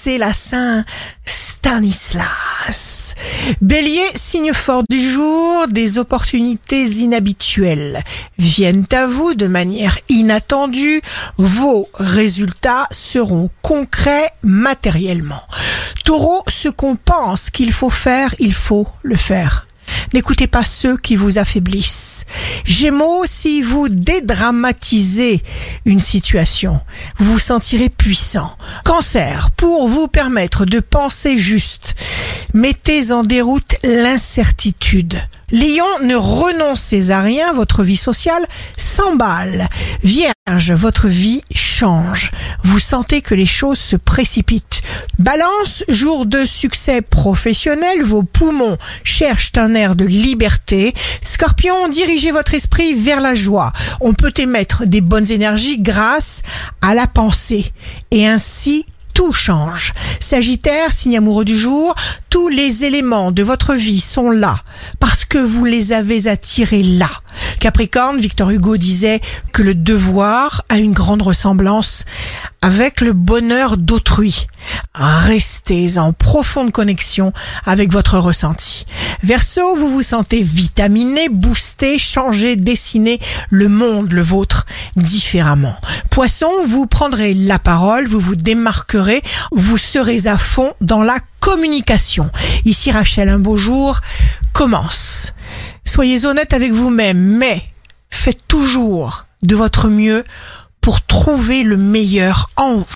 c'est la Saint Stanislas. Bélier, signe fort du jour, des opportunités inhabituelles viennent à vous de manière inattendue. Vos résultats seront concrets matériellement. Taureau, ce qu'on pense qu'il faut faire, il faut le faire. N'écoutez pas ceux qui vous affaiblissent. Gémeaux, si vous dédramatisez une situation, vous vous sentirez puissant. Cancer, pour vous permettre de penser juste, mettez en déroute l'incertitude. Lion, ne renoncez à rien, votre vie sociale s'emballe. Vierge, votre vie change. Vous sentez que les choses se précipitent. Balance, jour de succès professionnel, vos poumons cherchent un air de liberté. Scorpion, dirigez votre esprit vers la joie. On peut émettre des bonnes énergies grâce à la pensée. Et ainsi, tout change. Sagittaire, signe amoureux du jour, tous les éléments de votre vie sont là parce que vous les avez attirés là. Capricorne, Victor Hugo disait que le devoir a une grande ressemblance avec le bonheur d'autrui. Restez en profonde connexion avec votre ressenti. Verseau, vous vous sentez vitaminé, boosté, changé, dessiner le monde, le vôtre, différemment. Poisson, vous prendrez la parole, vous vous démarquerez, vous serez à fond dans la communication. Ici Rachel, un beau jour commence. Soyez honnête avec vous-même, mais faites toujours de votre mieux pour trouver le meilleur en vous.